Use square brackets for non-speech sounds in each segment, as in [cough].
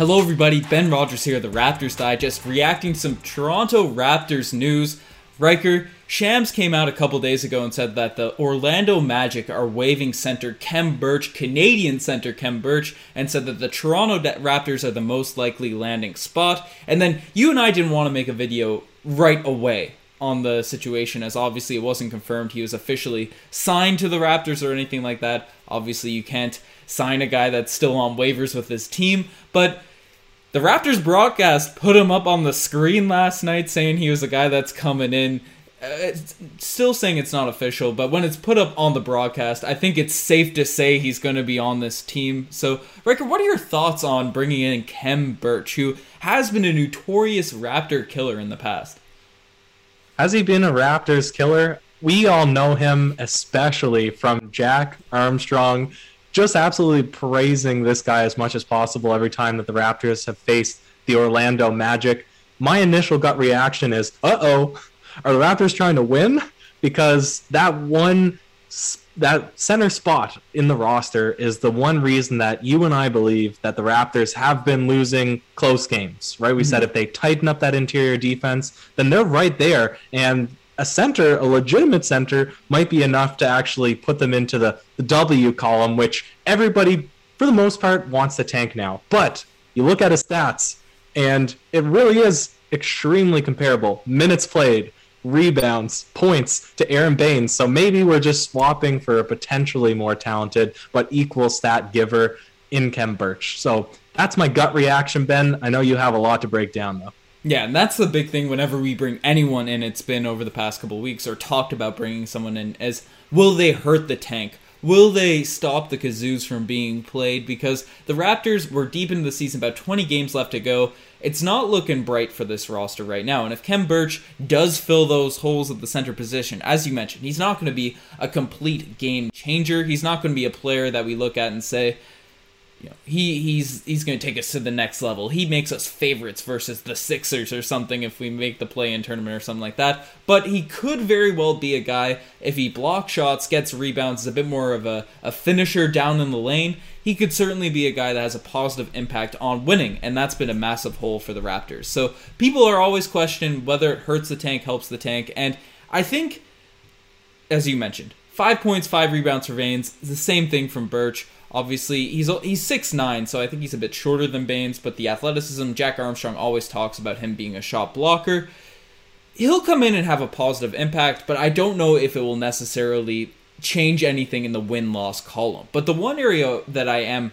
Hello, everybody. Ben Rogers here, the Raptors Digest, reacting to some Toronto Raptors news. Riker, Shams came out a couple days ago and said that the Orlando Magic are waiving center Khem Birch, Canadian center Khem Birch, and said that the Toronto Raptors are the most likely landing spot. And then you and I didn't want to make a video right away on the situation, as obviously it wasn't confirmed he was officially signed to the Raptors or anything like that. Obviously, you can't sign a guy that's still on waivers with his team, but the Raptors broadcast put him up on the screen last night saying he was a guy that's coming in. Uh, still saying it's not official, but when it's put up on the broadcast, I think it's safe to say he's going to be on this team. So, Riker, what are your thoughts on bringing in Khem Birch, who has been a notorious Raptor killer in the past? Has he been a Raptors killer? We all know him, especially from Jack Armstrong, just absolutely praising this guy as much as possible every time that the Raptors have faced the Orlando Magic. My initial gut reaction is, uh oh, are the Raptors trying to win? Because that one that center spot in the roster is the one reason that you and I believe that the Raptors have been losing close games, right? We mm-hmm. said if they tighten up that interior defense, then they're right there. And a center, a legitimate center, might be enough to actually put them into the, the W column, which everybody, for the most part, wants to tank now. But you look at his stats, and it really is extremely comparable. Minutes played, rebounds, points to Aaron Baynes. So maybe we're just swapping for a potentially more talented but equal stat giver in Khem Birch. So that's my gut reaction, Ben. I know you have a lot to break down, though. Yeah, and that's the big thing whenever we bring anyone in, it's been over the past couple weeks, or talked about bringing someone in, as will they hurt the tank? Will they stop the Kazoos from being played? Because the Raptors were deep into the season, about 20 games left to go. It's not looking bright for this roster right now. And if Khem Birch does fill those holes at the center position, as you mentioned, he's not going to be a complete game changer. He's not going to be a player that we look at and say, you know, he he's he's going to take us to the next level. He makes us favorites versus the Sixers or something if we make the play-in tournament or something like that. But he could very well be a guy if he blocks shots, gets rebounds, is a bit more of a, a finisher down in the lane. He could certainly be a guy that has a positive impact on winning, and that's been a massive hole for the Raptors. So people are always questioning whether it hurts the tank, helps the tank, and I think, as you mentioned, five points, five rebounds for Baynes, the same thing from Birch. Obviously, he's he's six nine, so I think he's a bit shorter than Baynes. But the athleticism, Jack Armstrong always talks about him being a shot blocker. He'll come in and have a positive impact, but I don't know if it will necessarily change anything in the win loss column. But the one area that I am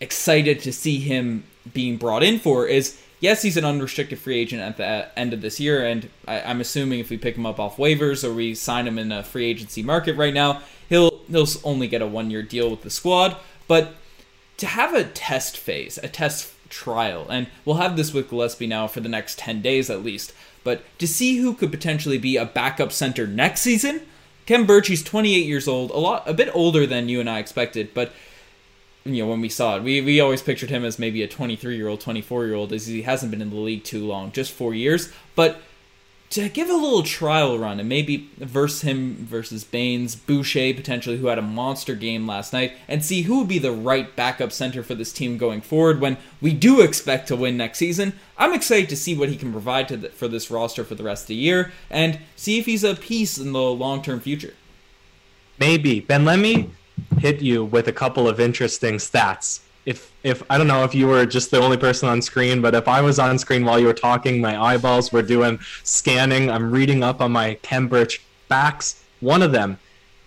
excited to see him being brought in for is yes, he's an unrestricted free agent at the end of this year, and I, am assuming if we pick him up off waivers or we sign him in a free agency market right now, he'll he'll only get a one year deal with the squad. But to have a test phase, a test trial, and we'll have this with Gillespie now for the next 10 days at least, but to see who could potentially be a backup center next season, Khem Birch, he's 28 years old, a lot, a bit older than you and I expected, but you know when we saw it, we we always pictured him as maybe a 23 year old, 24 year old, as he hasn't been in the league too long, just four years. But to give a little trial run and maybe verse him versus Baynes, Boucher potentially, who had a monster game last night, and see who would be the right backup center for this team going forward when we do expect to win next season. I'm excited to see what he can provide the, for this roster for the rest of the year and see if he's a piece in the long term future. Maybe. Ben, let me hit you with a couple of interesting stats if if I don't know if you were just the only person on screen, but if I was on screen while you were talking, my eyeballs were doing scanning. I'm reading up on my Birch backs. One of them.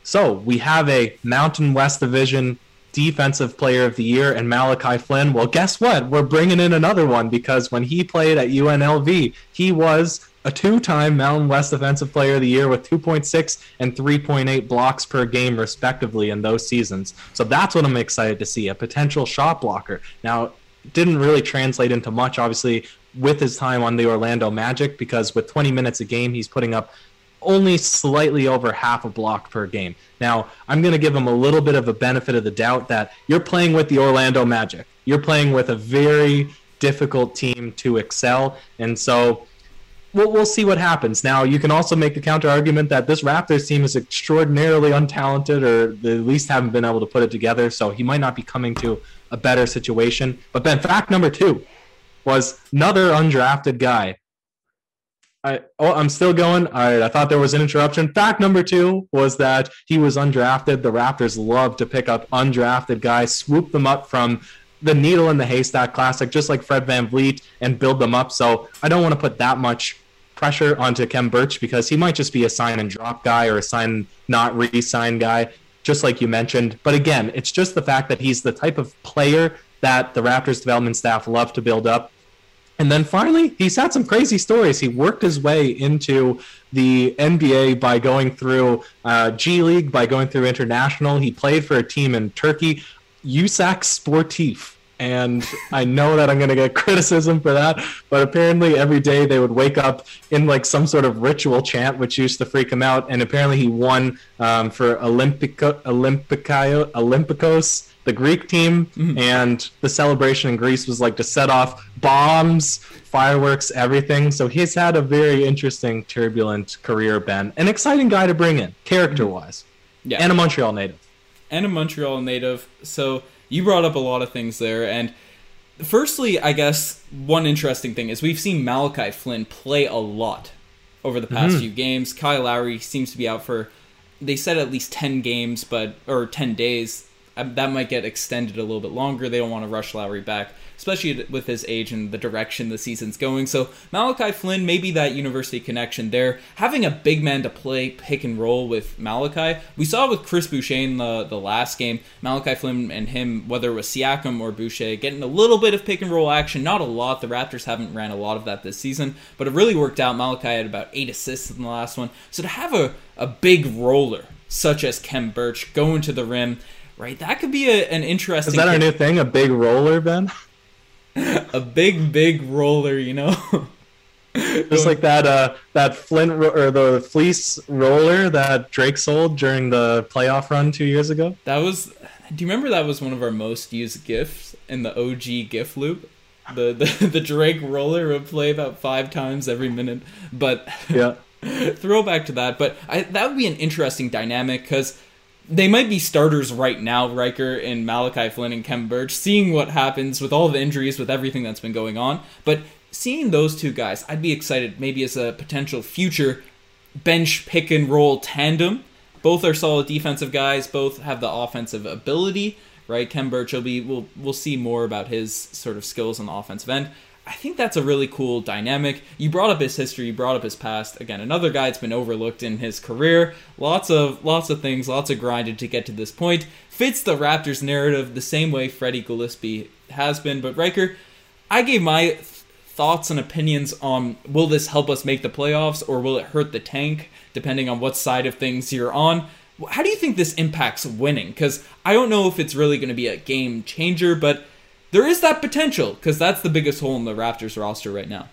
So we have a Mountain West Division Defensive Player of the Year and Malachi Flynn. Well, guess what? We're bringing in another one because when he played at UNLV, he was a two-time Mountain West Defensive Player of the Year with 2.6 and 3.8 blocks per game, respectively, in those seasons. So that's what I'm excited to see—a potential shot blocker. Now, didn't really translate into much, obviously, with his time on the Orlando Magic, because with 20 minutes a game, he's putting up only slightly over half a block per game. Now, I'm going to give him a little bit of a benefit of the doubt that you're playing with the Orlando Magic. You're playing with a very difficult team to excel, and so we'll, we'll see what happens. Now, you can also make the counter argument that this Raptors team is extraordinarily untalented, or at least haven't been able to put it together. So he might not be coming to a better situation. But then, fact number two was another undrafted guy. I oh I'm still going. All right, I thought there was an interruption. Fact number two was that he was undrafted. The Raptors love to pick up undrafted guys, swoop them up from the needle in the haystack classic, just like Fred Van VanVleet, and build them up. So I don't want to put that much pressure onto Khem Birch because he might just be a sign and drop guy or a sign not re-sign guy, just like you mentioned. But again, it's just the fact that he's the type of player that the Raptors development staff love to build up. And then finally, he's had some crazy stories. He worked his way into the NBA by going through uh, G League, by going through international. He played for a team in Turkey, Uşak Sportif. And I know that I'm going to get criticism for that, but apparently every day they would wake up in like some sort of ritual chant, which used to freak him out. And apparently he won um, for Olympico, Olympico, Olympicos the Greek team, mm-hmm. and the celebration in Greece was like to set off bombs, fireworks, everything. So he's had a very interesting, turbulent career, Ben. An exciting guy to bring in, character wise. Mm-hmm. Yeah. And a Montreal native. And a Montreal native. So you brought up a lot of things there. And firstly, I guess one interesting thing is we've seen Malachi Flynn play a lot over the past mm-hmm. few games. Kyle Lowry seems to be out for, they said at least 10 games, but, or 10 days Uh, that might get extended a little bit longer. They don't want to rush Lowry back, especially with his age and the direction the season's going. So Malachi Flynn, maybe that university connection there. Having a big man to play pick and roll with Malachi, we saw with Chris Boucher in the, the last game. Malachi Flynn and him, whether it was Siakam or Boucher, getting a little bit of pick and roll action, not a lot. The Raptors haven't ran a lot of that this season, but it really worked out. Malachi had about eight assists in the last one. So to have a, a big roller such as Khem Birch going to the rim right? That could be a, an interesting. Is that our new thing? A big roller, Ben? [laughs] a big, big roller, you know. [laughs] Just like that, uh, that Flint ro- or the fleece roller that Drake sold during the playoff run two years ago. That was. Do you remember that was one of our most used gifts in the OG GIF loop? The, the [laughs] the Drake roller would play about five times every minute, but yeah, throwback to that. But I, that would be an interesting dynamic because they might be starters right now, Riker and Malachi Flynn and Khem Birch, seeing what happens with all the injuries, with everything that's been going on. But seeing those two guys, I'd be excited maybe as a potential future bench pick and roll tandem. Both are solid defensive guys, both have the offensive ability, right? Khem Birch will be we'll we'll see more about his sort of skills on the offensive end. I think that's a really cool dynamic. You brought up his history, you brought up his past. Again, another guy that's been overlooked in his career. Lots of lots of things, lots of grinded to get to this point. Fits the Raptors narrative the same way Freddie Gillespie has been. But Riker, I gave my th- thoughts and opinions on will this help us make the playoffs or will it hurt the tank, depending on what side of things you're on. How do you think this impacts winning? Because I don't know if it's really going to be a game changer, but there is that potential because that's the biggest hole in the Raptors roster right now.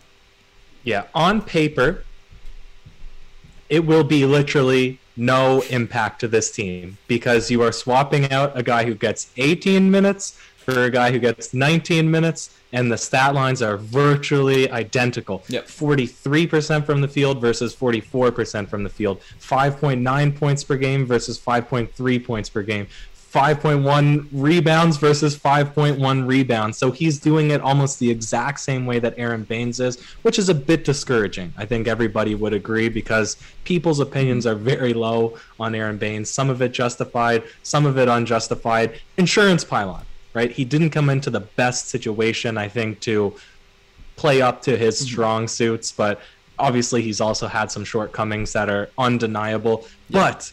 Yeah, on paper, it will be literally no impact to this team because you are swapping out a guy who gets 18 minutes for a guy who gets 19 minutes, and the stat lines are virtually identical. Yep. 43% from the field versus 44% from the field. 5.9 points per game versus 5.3 points per game. 5.1 rebounds versus 5.1 rebounds. So he's doing it almost the exact same way that Aaron Baynes is, which is a bit discouraging. I think everybody would agree because people's opinions are very low on Aaron Baynes. Some of it justified, some of it unjustified. Insurance pylon, right? He didn't come into the best situation, I think, to play up to his mm-hmm. strong suits, but obviously he's also had some shortcomings that are undeniable. Yeah. But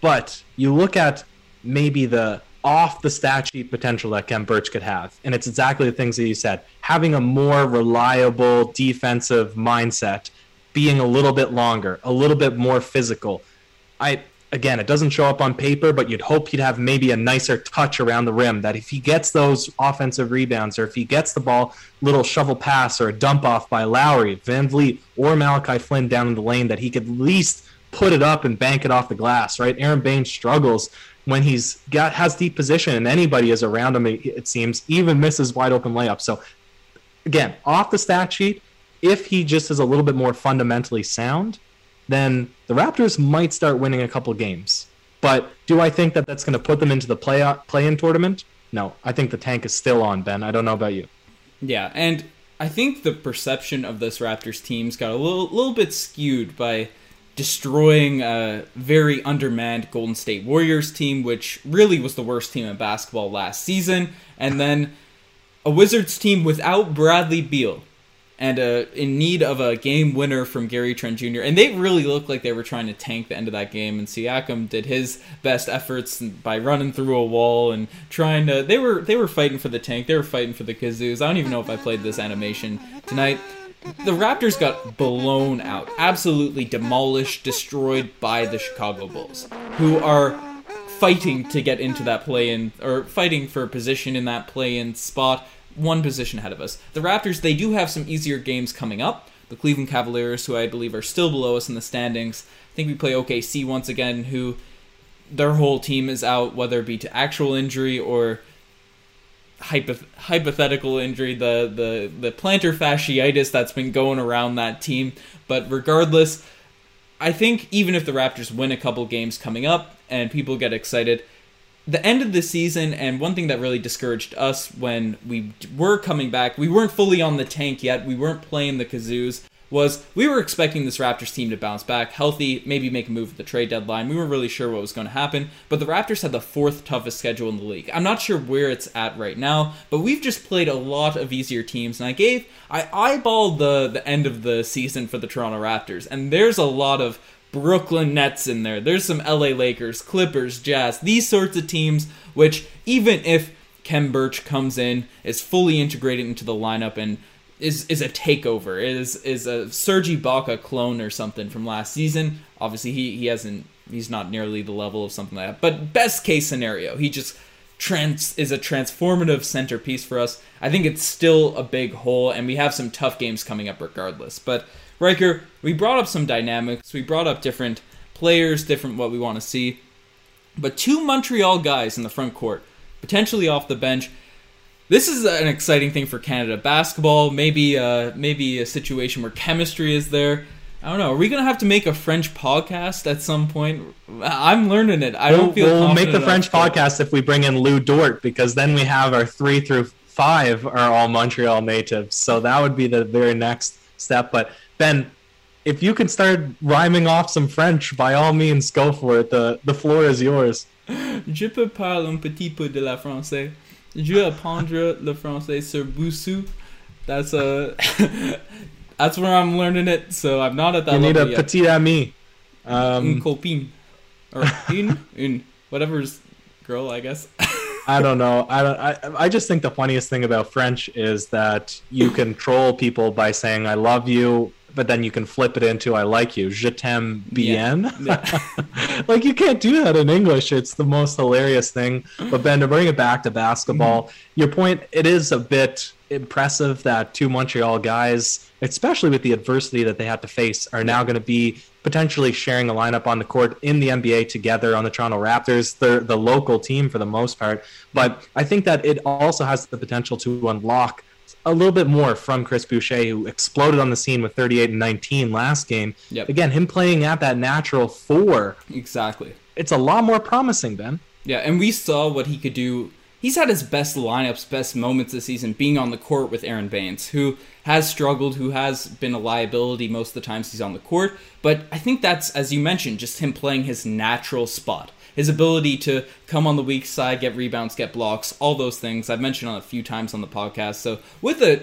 but you look at maybe the off the stat sheet potential that Khem Birch could have. And it's exactly the things that you said. Having a more reliable defensive mindset, being a little bit longer, a little bit more physical. I again, it doesn't show up on paper, but you'd hope he'd have maybe a nicer touch around the rim. That if he gets those offensive rebounds, or if he gets the ball, little shovel pass or a dump off by Lowry, VanVleet, or Malachi Flynn down in the lane, that he could at least put it up and bank it off the glass. Right? Aaron Baynes struggles when he's got has deep position and anybody is around him, it seems, even misses wide open layups. So again, off the stat sheet, if he just is a little bit more fundamentally sound, then the Raptors might start winning a couple games. But do I think that that's going to put them into the play play-in tournament? no, I think the tank is still on, Ben. I don't know about you. Yeah, and I think the perception of this Raptors team's got a little little bit skewed by destroying a very undermanned Golden State Warriors team, which really was the worst team in basketball last season, and then a Wizards team without Bradley Beal and uh, in need of a game winner from Gary Trent Jr. And they really looked like they were trying to tank the end of that game. And Siakam did his best efforts by running through a wall and trying to. They were they were fighting for the tank. They were fighting for the kazoos. I don't even know if I played this animation tonight. The Raptors got blown out, absolutely demolished, destroyed by the Chicago Bulls, who are fighting to get into that play-in or fighting for a position in that play-in spot one position ahead of us. The Raptors, they do have some easier games coming up. The Cleveland Cavaliers, who I believe are still below us in the standings. I think we play OKC once again, who their whole team is out, whether it be to actual injury or hypoth- hypothetical injury, the, the, the plantar fasciitis that's been going around that team. But regardless, I think even if the Raptors win a couple games coming up and people get excited, the end of the season, and one thing that really discouraged us when we were coming back, we weren't fully on the tank yet, we weren't playing the kazoos, was we were expecting this Raptors team to bounce back, healthy, maybe make a move at the trade deadline. We weren't really sure what was going to happen, but the Raptors had the fourth toughest schedule in the league. I'm not sure where it's at right now, but we've just played a lot of easier teams, and I gave, I eyeballed the, the end of the season for the Toronto Raptors, and there's a lot of Brooklyn Nets in there. There's some LA Lakers, Clippers, Jazz, these sorts of teams, which even if Khem Birch comes in, is fully integrated into the lineup and is is a takeover, is is a Serge Ibaka clone or something from last season. Obviously he, he hasn't he's not nearly the level of something like that. But best case scenario, he just trans is a transformative centerpiece for us. I think it's still a big hole and we have some tough games coming up regardless. But Riker, we brought up some dynamics. We brought up different players, different what we want to see. But two Montreal guys in the front court, potentially off the bench. This is an exciting thing for Canada basketball. Maybe, uh, maybe a situation where chemistry is there. I don't know. Are we gonna have to make a French podcast at some point? I'm learning it. I don't feel. We'll make the French podcast if we bring in Lu Dort because then we have our three through five are all Montreal natives. So that would be the very next step. But Ben, if you can start rhyming off some French, by all means, go for it. The the floor is yours. [laughs] Je peux parler un petit peu de la français. Je apprendre le français sur Busuu. That's a [laughs] that's where I'm learning it. So I'm not at that. You need a yet. petit ami. Um, une copine or une une whatever's girl, I guess. [laughs] I don't know. I don't. I, I just think the funniest thing about French is that you can troll people by saying "I love you," but then you can flip it into "I like you." Je t'aime bien. Yeah. Yeah. [laughs] like you can't do that in English. It's the most hilarious thing. But Ben, to bring it back to basketball, mm-hmm. your point, it is a bit impressive that two Montreal guys, especially with the adversity that they had to face, are now going to be potentially sharing a lineup on the court in the NBA together on the Toronto Raptors. They're the local team for the most part. But I think that it also has the potential to unlock a little bit more from Chris Boucher, who exploded on the scene with 38 and 19 last game. Yep. Again, him playing at that natural four. Exactly. It's a lot more promising, Ben. Yeah, and we saw what he could do he's had his best lineups, best moments this season being on the court with Aaron Baynes, who has struggled, who has been a liability most of the times he's on the court. But I think that's, as you mentioned, just him playing his natural spot. His ability to come on the weak side, get rebounds, get blocks, all those things I've mentioned on a few times on the podcast. So with a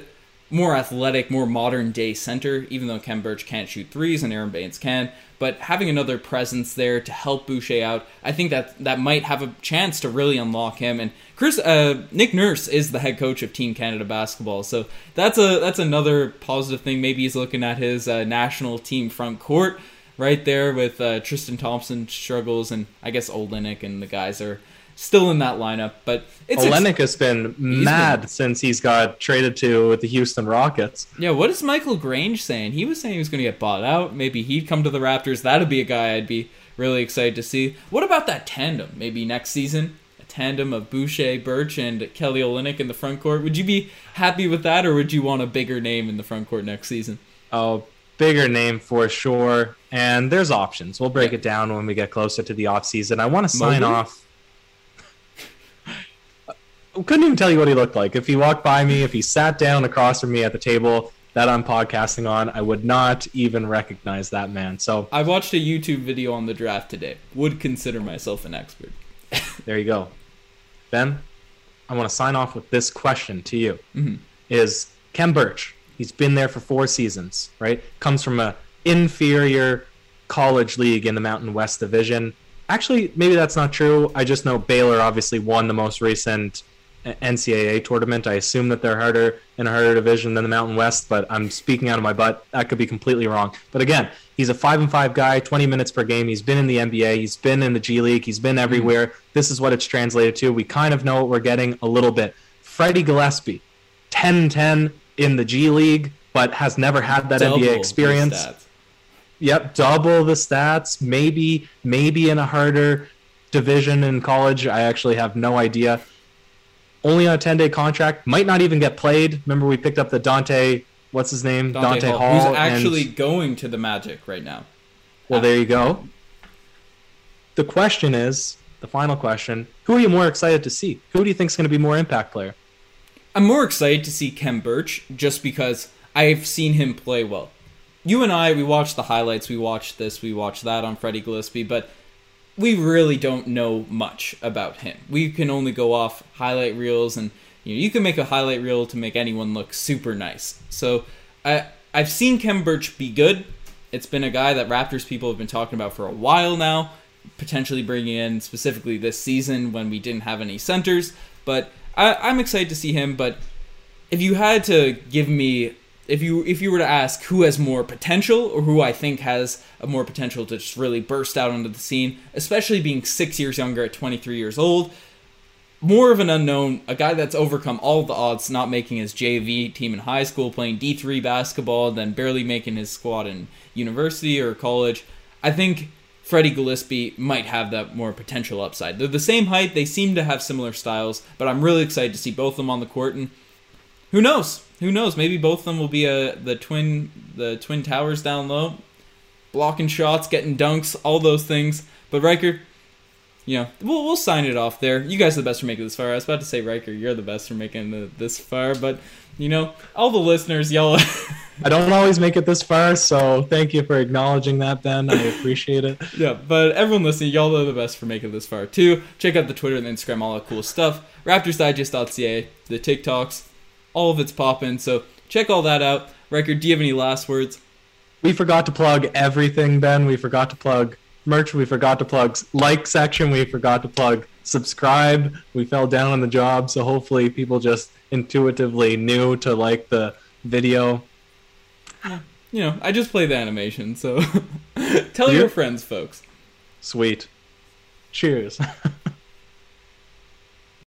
more athletic, more modern day center, even though Khem Birch can't shoot threes and Aaron Baynes can, but having another presence there to help Boucher out, I think that that might have a chance to really unlock him. And Chris, uh, Nick Nurse is the head coach of Team Canada basketball, so that's a that's another positive thing. Maybe he's looking at his uh, national team front court right there with uh, Tristan Thompson struggles, and I guess Olynyk and the guys are still in that lineup. But it's Olynyk ex- has been mad been... since he's got traded to with the Houston Rockets. Yeah, what is Michael Grange saying? He was saying he was going to get bought out. Maybe he'd come to the Raptors. That'd be a guy I'd be really excited to see. What about that tandem? Maybe next season, a tandem of Boucher, Birch, and Kelly Olynyk in the front court. Would you be happy with that, or would you want a bigger name in the front court next season? Oh, bigger name for sure. And there's options. We'll break it down when we get closer to the off season. I want to sign Mobley? off [laughs] couldn't even tell you what he looked like. If he walked by me, if he sat down across from me at the table that I'm podcasting on, I would not even recognize that man. So I watched a YouTube video on the draft today. Would consider myself an expert. [laughs] there you go. Ben, I want to sign off with this question to you. Mhm. Is Ken Birch, he's been there for four seasons, right? Comes from a inferior college league in the Mountain West Division. Actually, maybe that's not true. I just know Baylor obviously won the most recent NCAA tournament. I assume that they're harder in a harder division than the Mountain West, but I'm speaking out of my butt. That could be completely wrong. But again, he's a five and five guy, 20 minutes per game. He's been in the NBA. He's been in the G League. He's been everywhere. This is what it's translated to. We kind of know what we're getting a little bit. Freddie Gillespie, 10-10 in the G League, but has never had that Double NBA experience. Yep, double the stats. Maybe, maybe in a harder division in college. I actually have no idea. Only on a ten day contract. Might not even get played. Remember, we picked up the Dante. What's his name? Dante, Hall, Hall. who's actually and- going to the Magic right now. well, there you go. The question is the final question: Who are you more excited to see? Who do you think is going to be more impact player? I'm more excited to see Ken Birch just because I've seen him play well. You and I, we watched the highlights, we watched this, we watched that on Freddie Gillespie, but we really don't know much about him. We can only go off highlight reels, and you know, you can make a highlight reel to make anyone look super nice. So I I've seen Ken Birch be good. It's been a guy that Raptors people have been talking about for a while now, potentially bringing in specifically this season when we didn't have any centers. But I, I'm excited to see him. But if you had to give me if you if you were to ask who has more potential or who I think has a more potential to just really burst out onto the scene, especially being six years younger at 23 years old, more of an unknown, a guy that's overcome all the odds, not making his JV team in high school, playing D3 basketball, then barely making his squad in university or college. I think Freddie Gillespie might have that more potential upside. They're the same height, they seem to have similar styles, but I'm really excited to see both of them on the court and who knows? Who knows? Maybe both of them will be a the twin the twin towers down low, blocking shots, getting dunks, all those things. But Riker, you know, we'll we'll sign it off there. You guys are the best for making this far. I was about to say Riker, you're the best for making the, this far, but you know, all the listeners, y'all. [laughs] I don't always make it this far, so thank you for acknowledging that, Ben. I appreciate it. [laughs] yeah, but everyone listening, y'all are the best for making this far too. Check out the Twitter and the Instagram, all that cool stuff. RaptorsDigest.ca, the TikToks, all of it's popping. So check all that out. Riker, do you have any last words? We forgot to plug everything, Ben. We forgot to plug merch. We forgot to plug like section. We forgot to plug subscribe. We fell down on the job, so hopefully people just intuitively knew to like the video. You know, I just play the animation, so [laughs] tell Yeah. your friends, folks. Sweet. Cheers. [laughs]